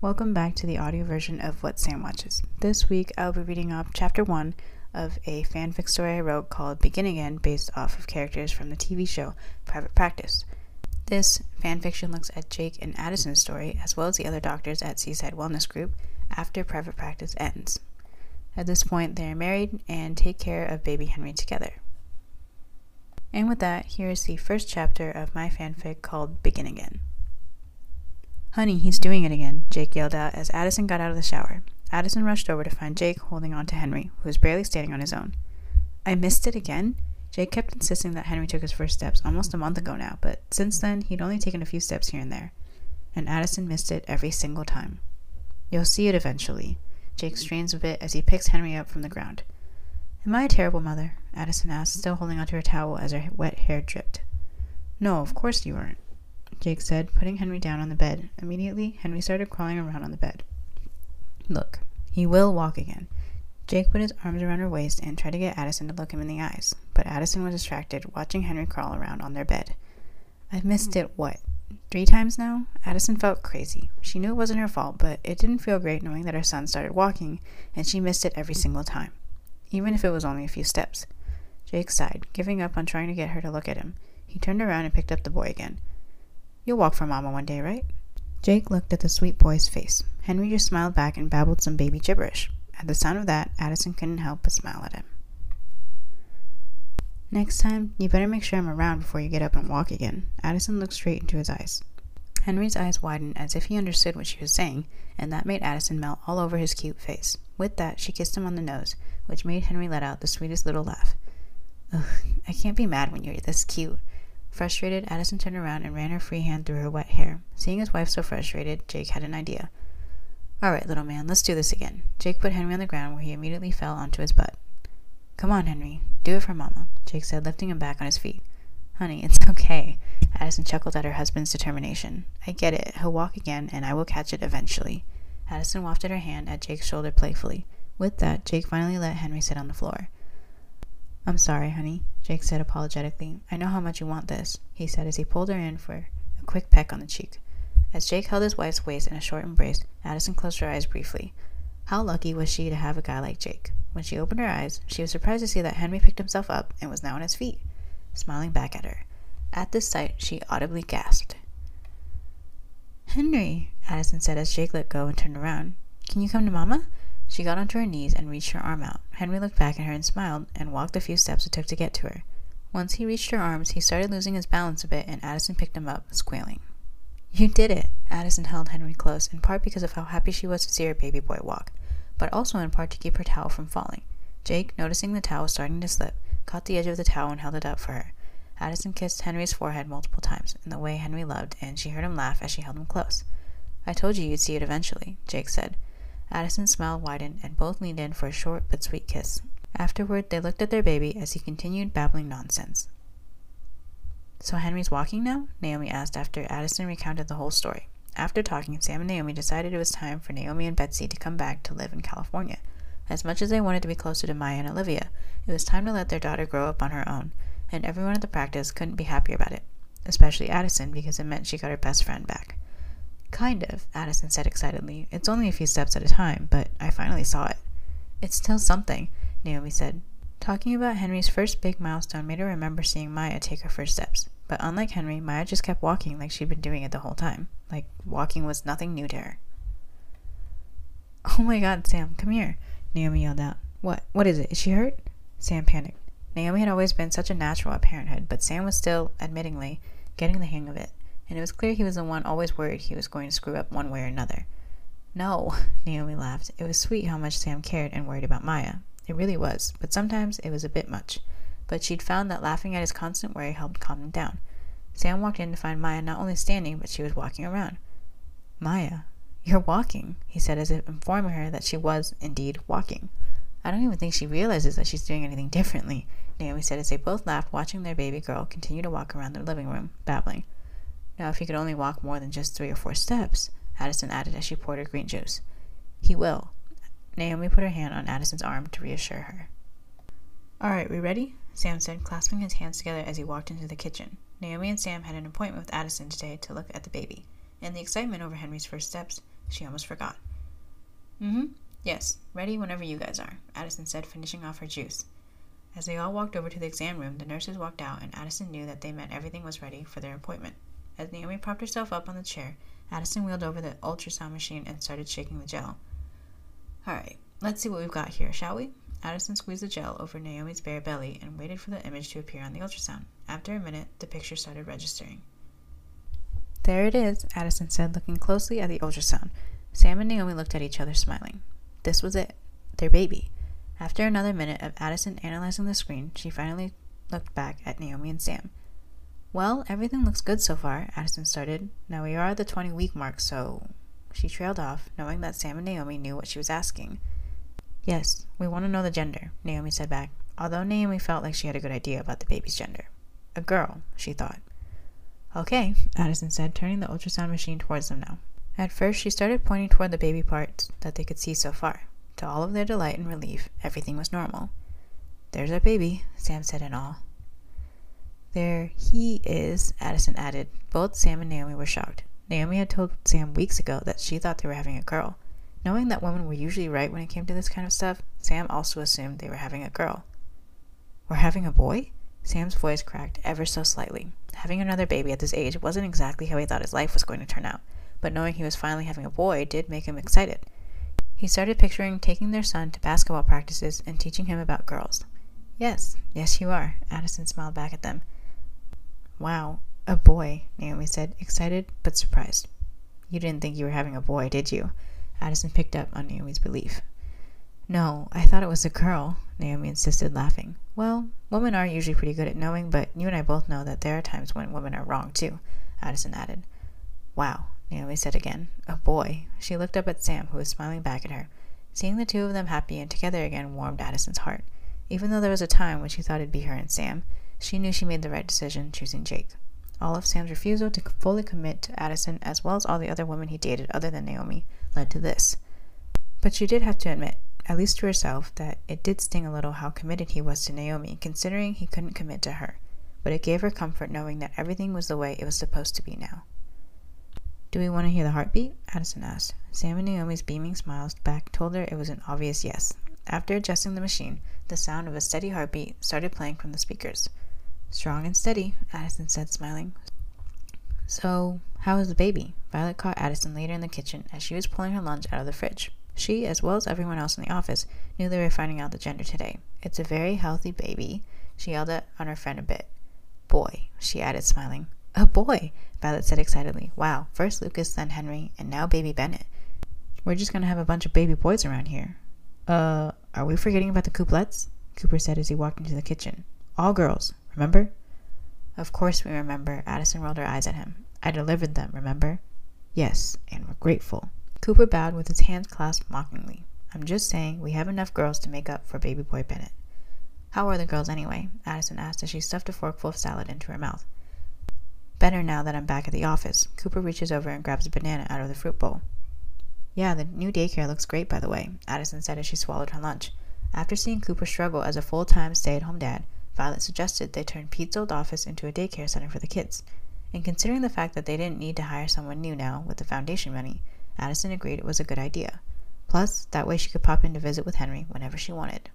Welcome back to the audio version of What Sam Watches. This week I'll be reading off chapter 1 of a fanfic story I wrote called Begin Again based off of characters from the TV show Private Practice. This fanfiction looks at Jake and Addison's story as well as the other doctors at Seaside Wellness Group after Private Practice ends. At this point, they are married and take care of baby Henry together. And with that, here is the first chapter of my fanfic called Begin Again. Honey, he's doing it again, Jake yelled out as Addison got out of the shower. Addison rushed over to find Jake holding on to Henry, who was barely standing on his own. I missed it again? Jake kept insisting that Henry took his first steps almost a month ago now, but since then he'd only taken a few steps here and there. And Addison missed it every single time. You'll see it eventually. Jake strains a bit as he picks Henry up from the ground. Am I a terrible mother? Addison asked, still holding onto her towel as her wet hair dripped. No, of course you weren't. Jake said, putting Henry down on the bed. Immediately, Henry started crawling around on the bed. Look, he will walk again. Jake put his arms around her waist and tried to get Addison to look him in the eyes, but Addison was distracted, watching Henry crawl around on their bed. I've missed it, what, three times now? Addison felt crazy. She knew it wasn't her fault, but it didn't feel great knowing that her son started walking, and she missed it every single time, even if it was only a few steps. Jake sighed, giving up on trying to get her to look at him. He turned around and picked up the boy again. You'll walk for Mama one day, right? Jake looked at the sweet boy's face. Henry just smiled back and babbled some baby gibberish. At the sound of that, Addison couldn't help but smile at him. Next time, you better make sure I'm around before you get up and walk again. Addison looked straight into his eyes. Henry's eyes widened as if he understood what she was saying, and that made Addison melt all over his cute face. With that, she kissed him on the nose, which made Henry let out the sweetest little laugh. Ugh, I can't be mad when you're this cute. Frustrated, Addison turned around and ran her free hand through her wet hair. Seeing his wife so frustrated, Jake had an idea. All right, little man, let's do this again. Jake put Henry on the ground where he immediately fell onto his butt. Come on, Henry. Do it for Mama, Jake said, lifting him back on his feet. Honey, it's okay. Addison chuckled at her husband's determination. I get it. He'll walk again, and I will catch it eventually. Addison wafted her hand at Jake's shoulder playfully. With that, Jake finally let Henry sit on the floor. I'm sorry, honey, Jake said apologetically. I know how much you want this, he said as he pulled her in for a quick peck on the cheek. As Jake held his wife's waist in a short embrace, Addison closed her eyes briefly. How lucky was she to have a guy like Jake? When she opened her eyes, she was surprised to see that Henry picked himself up and was now on his feet, smiling back at her. At this sight, she audibly gasped. Henry, Addison said as Jake let go and turned around. Can you come to Mama? She got onto her knees and reached her arm out. Henry looked back at her and smiled and walked the few steps it took to get to her. Once he reached her arms, he started losing his balance a bit, and Addison picked him up, squealing. You did it! Addison held Henry close, in part because of how happy she was to see her baby boy walk, but also in part to keep her towel from falling. Jake, noticing the towel starting to slip, caught the edge of the towel and held it up for her. Addison kissed Henry's forehead multiple times, in the way Henry loved, and she heard him laugh as she held him close. I told you you'd see it eventually, Jake said. Addison's smile widened, and both leaned in for a short but sweet kiss. Afterward, they looked at their baby as he continued babbling nonsense. So Henry's walking now? Naomi asked after Addison recounted the whole story. After talking, Sam and Naomi decided it was time for Naomi and Betsy to come back to live in California. As much as they wanted to be closer to Maya and Olivia, it was time to let their daughter grow up on her own, and everyone at the practice couldn't be happier about it, especially Addison because it meant she got her best friend back. Kind of, Addison said excitedly. It's only a few steps at a time, but I finally saw it. It's still something, Naomi said. Talking about Henry's first big milestone made her remember seeing Maya take her first steps. But unlike Henry, Maya just kept walking like she'd been doing it the whole time. Like walking was nothing new to her. Oh my god, Sam, come here, Naomi yelled out. What? What is it? Is she hurt? Sam panicked. Naomi had always been such a natural at parenthood, but Sam was still, admittingly, getting the hang of it and it was clear he was the one always worried he was going to screw up one way or another. No, Naomi laughed. It was sweet how much Sam cared and worried about Maya. It really was, but sometimes it was a bit much. But she'd found that laughing at his constant worry helped calm him down. Sam walked in to find Maya not only standing, but she was walking around. Maya, you're walking, he said as if informing her that she was, indeed, walking. I don't even think she realizes that she's doing anything differently, Naomi said as they both laughed, watching their baby girl continue to walk around their living room, babbling. Now, if he could only walk more than just three or four steps, Addison added as she poured her green juice. He will. Naomi put her hand on Addison's arm to reassure her. All right, we ready? Sam said, clasping his hands together as he walked into the kitchen. Naomi and Sam had an appointment with Addison today to look at the baby. In the excitement over Henry's first steps, She almost forgot. Mm hmm. Yes, ready whenever you guys are, Addison said, finishing off her juice. As they all walked over to the exam room, the nurses walked out, and Addison knew that they meant everything was ready for their appointment. As Naomi propped herself up on the chair, Addison wheeled over the ultrasound machine and started shaking the gel. All right, let's see what we've got here, shall we? Addison squeezed the gel over Naomi's bare belly and waited for the image to appear on the ultrasound. After a minute, the picture started registering. There it is, Addison said, looking closely at the ultrasound. Sam and Naomi looked at each other, smiling. This was it, their baby. After another minute of Addison analyzing the screen, she finally looked back at Naomi and Sam. Well, everything looks good so far, Addison started. Now we are at the 20 week mark, so. She trailed off, knowing that Sam and Naomi knew what she was asking. Yes, we want to know the gender, Naomi said back, although Naomi felt like she had a good idea about the baby's gender. A girl, she thought. Okay, Addison said, turning the ultrasound machine towards them now. At first, she started pointing toward the baby parts that they could see so far. To all of their delight and relief, everything was normal. There's our baby, Sam said in awe. There he is, Addison added. Both Sam and Naomi were shocked. Naomi had told Sam weeks ago that she thought they were having a girl. Knowing that women were usually right when it came to this kind of stuff, Sam also assumed they were having a girl. We're having a boy? Sam's voice cracked ever so slightly. Having another baby at this age wasn't exactly how he thought his life was going to turn out, but knowing he was finally having a boy did make him excited. He started picturing taking their son to basketball practices and teaching him about girls. Yes, yes, you are, Addison smiled back at them. Wow, a boy, Naomi said, excited but surprised. You didn't think you were having a boy, did you? Addison picked up on Naomi's belief. No, I thought it was a girl, Naomi insisted, laughing. Well, women are usually pretty good at knowing, but you and I both know that there are times when women are wrong, too, Addison added. Wow, Naomi said again. A boy. She looked up at Sam, who was smiling back at her. Seeing the two of them happy and together again warmed Addison's heart. Even though there was a time when she thought it'd be her and Sam, she knew she made the right decision choosing Jake. All of Sam's refusal to fully commit to Addison, as well as all the other women he dated other than Naomi, led to this. But she did have to admit, at least to herself, that it did sting a little how committed he was to Naomi, considering he couldn't commit to her. But it gave her comfort knowing that everything was the way it was supposed to be now. Do we want to hear the heartbeat? Addison asked. Sam and Naomi's beaming smiles back told her it was an obvious yes. After adjusting the machine, the sound of a steady heartbeat started playing from the speakers. Strong and steady, Addison said, smiling. So, how is the baby? Violet caught Addison later in the kitchen as she was pulling her lunch out of the fridge. She, as well as everyone else in the office, knew they were finding out the gender today. It's a very healthy baby. She yelled at on her friend a bit. Boy, she added, smiling. A boy, Violet said excitedly. Wow, first Lucas, then Henry, and now baby Bennett. We're just gonna have a bunch of baby boys around here. Uh, are we forgetting about the couplets? Cooper said as he walked into the kitchen. All girls, remember? Of course we remember, Addison rolled her eyes at him. I delivered them, remember? Yes, and we're grateful. Cooper bowed with his hands clasped mockingly. I'm just saying we have enough girls to make up for baby boy Bennett. How are the girls anyway? Addison asked as she stuffed a forkful of salad into her mouth. Better now that I'm back at the office. Cooper reaches over and grabs a banana out of the fruit bowl. Yeah, the new daycare looks great, by the way, Addison said as she swallowed her lunch. After seeing Cooper struggle as a full time stay at home dad, Violet suggested they turn Pete's old office into a daycare center for the kids. And considering the fact that they didn't need to hire someone new now with the foundation money, Addison agreed it was a good idea. Plus, that way she could pop in to visit with Henry whenever she wanted.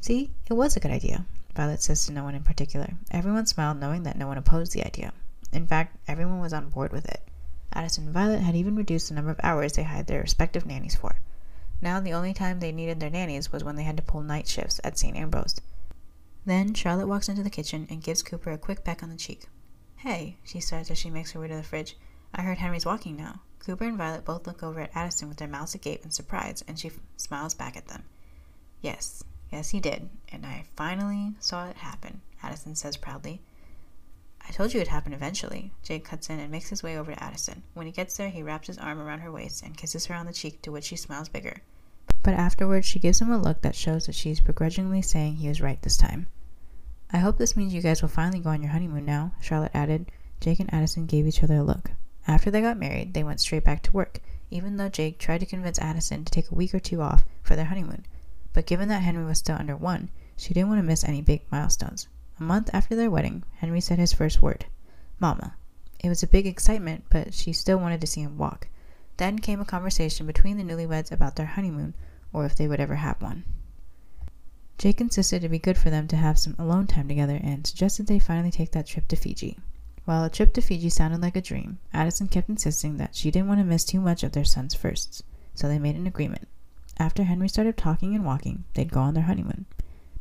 See, it was a good idea. Violet says to no one in particular. Everyone smiled, knowing that no one opposed the idea. In fact, everyone was on board with it. Addison and Violet had even reduced the number of hours they hired their respective nannies for. Now, the only time they needed their nannies was when they had to pull night shifts at St. Ambrose. Then, Charlotte walks into the kitchen and gives Cooper a quick peck on the cheek. Hey, she says as she makes her way to the fridge. I heard Henry's walking now. Cooper and Violet both look over at Addison with their mouths agape in surprise, and she f- smiles back at them. Yes, Yes, he did, and I finally saw it happen, Addison says proudly. I told you it'd happen eventually. Jake cuts in and makes his way over to Addison. When he gets there, he wraps his arm around her waist and kisses her on the cheek, to which she smiles bigger. But afterwards, she gives him a look that shows that she's begrudgingly saying he was right this time. I hope this means you guys will finally go on your honeymoon now, Charlotte added. Jake and Addison gave each other a look. After they got married, they went straight back to work, even though Jake tried to convince Addison to take a week or two off for their honeymoon. But given that Henry was still under one, she didn't want to miss any big milestones. A month after their wedding, Henry said his first word Mama. It was a big excitement, but she still wanted to see him walk. Then came a conversation between the newlyweds about their honeymoon, or if they would ever have one. Jake insisted it'd be good for them to have some alone time together and suggested they finally take that trip to Fiji. While a trip to Fiji sounded like a dream, Addison kept insisting that she didn't want to miss too much of their son's firsts, so they made an agreement. After Henry started talking and walking, they'd go on their honeymoon.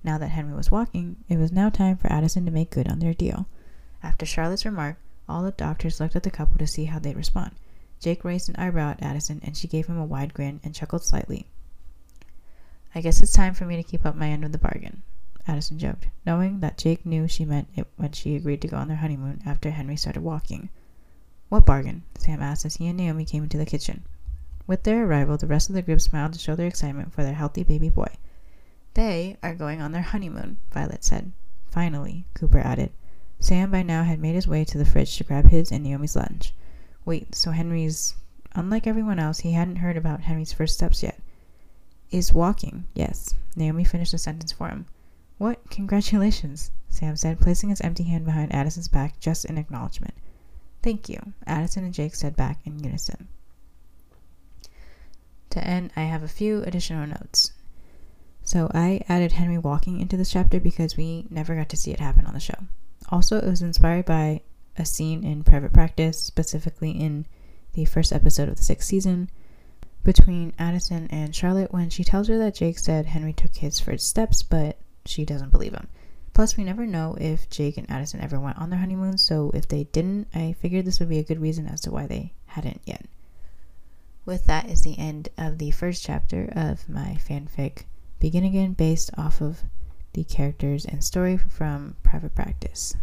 Now that Henry was walking, it was now time for Addison to make good on their deal. After Charlotte's remark, all the doctors looked at the couple to see how they'd respond. Jake raised an eyebrow at Addison, and she gave him a wide grin and chuckled slightly. I guess it's time for me to keep up my end of the bargain, Addison joked, knowing that Jake knew she meant it when she agreed to go on their honeymoon after Henry started walking. What bargain? Sam asked as he and Naomi came into the kitchen. With their arrival, the rest of the group smiled to show their excitement for their healthy baby boy. They are going on their honeymoon, Violet said. Finally, Cooper added. Sam by now had made his way to the fridge to grab his and Naomi's lunch. Wait, so Henry's. Unlike everyone else, he hadn't heard about Henry's first steps yet. Is walking, yes. Naomi finished the sentence for him. What? Congratulations, Sam said, placing his empty hand behind Addison's back just in acknowledgement. Thank you, Addison and Jake said back in unison. To end, I have a few additional notes. So I added Henry walking into this chapter because we never got to see it happen on the show. Also, it was inspired by a scene in Private Practice, specifically in the first episode of the sixth season, between Addison and Charlotte when she tells her that Jake said Henry took his first steps, but she doesn't believe him. Plus, we never know if Jake and Addison ever went on their honeymoon, so if they didn't, I figured this would be a good reason as to why they hadn't yet. With that is the end of the first chapter of my fanfic Begin Again based off of the characters and story from Private Practice.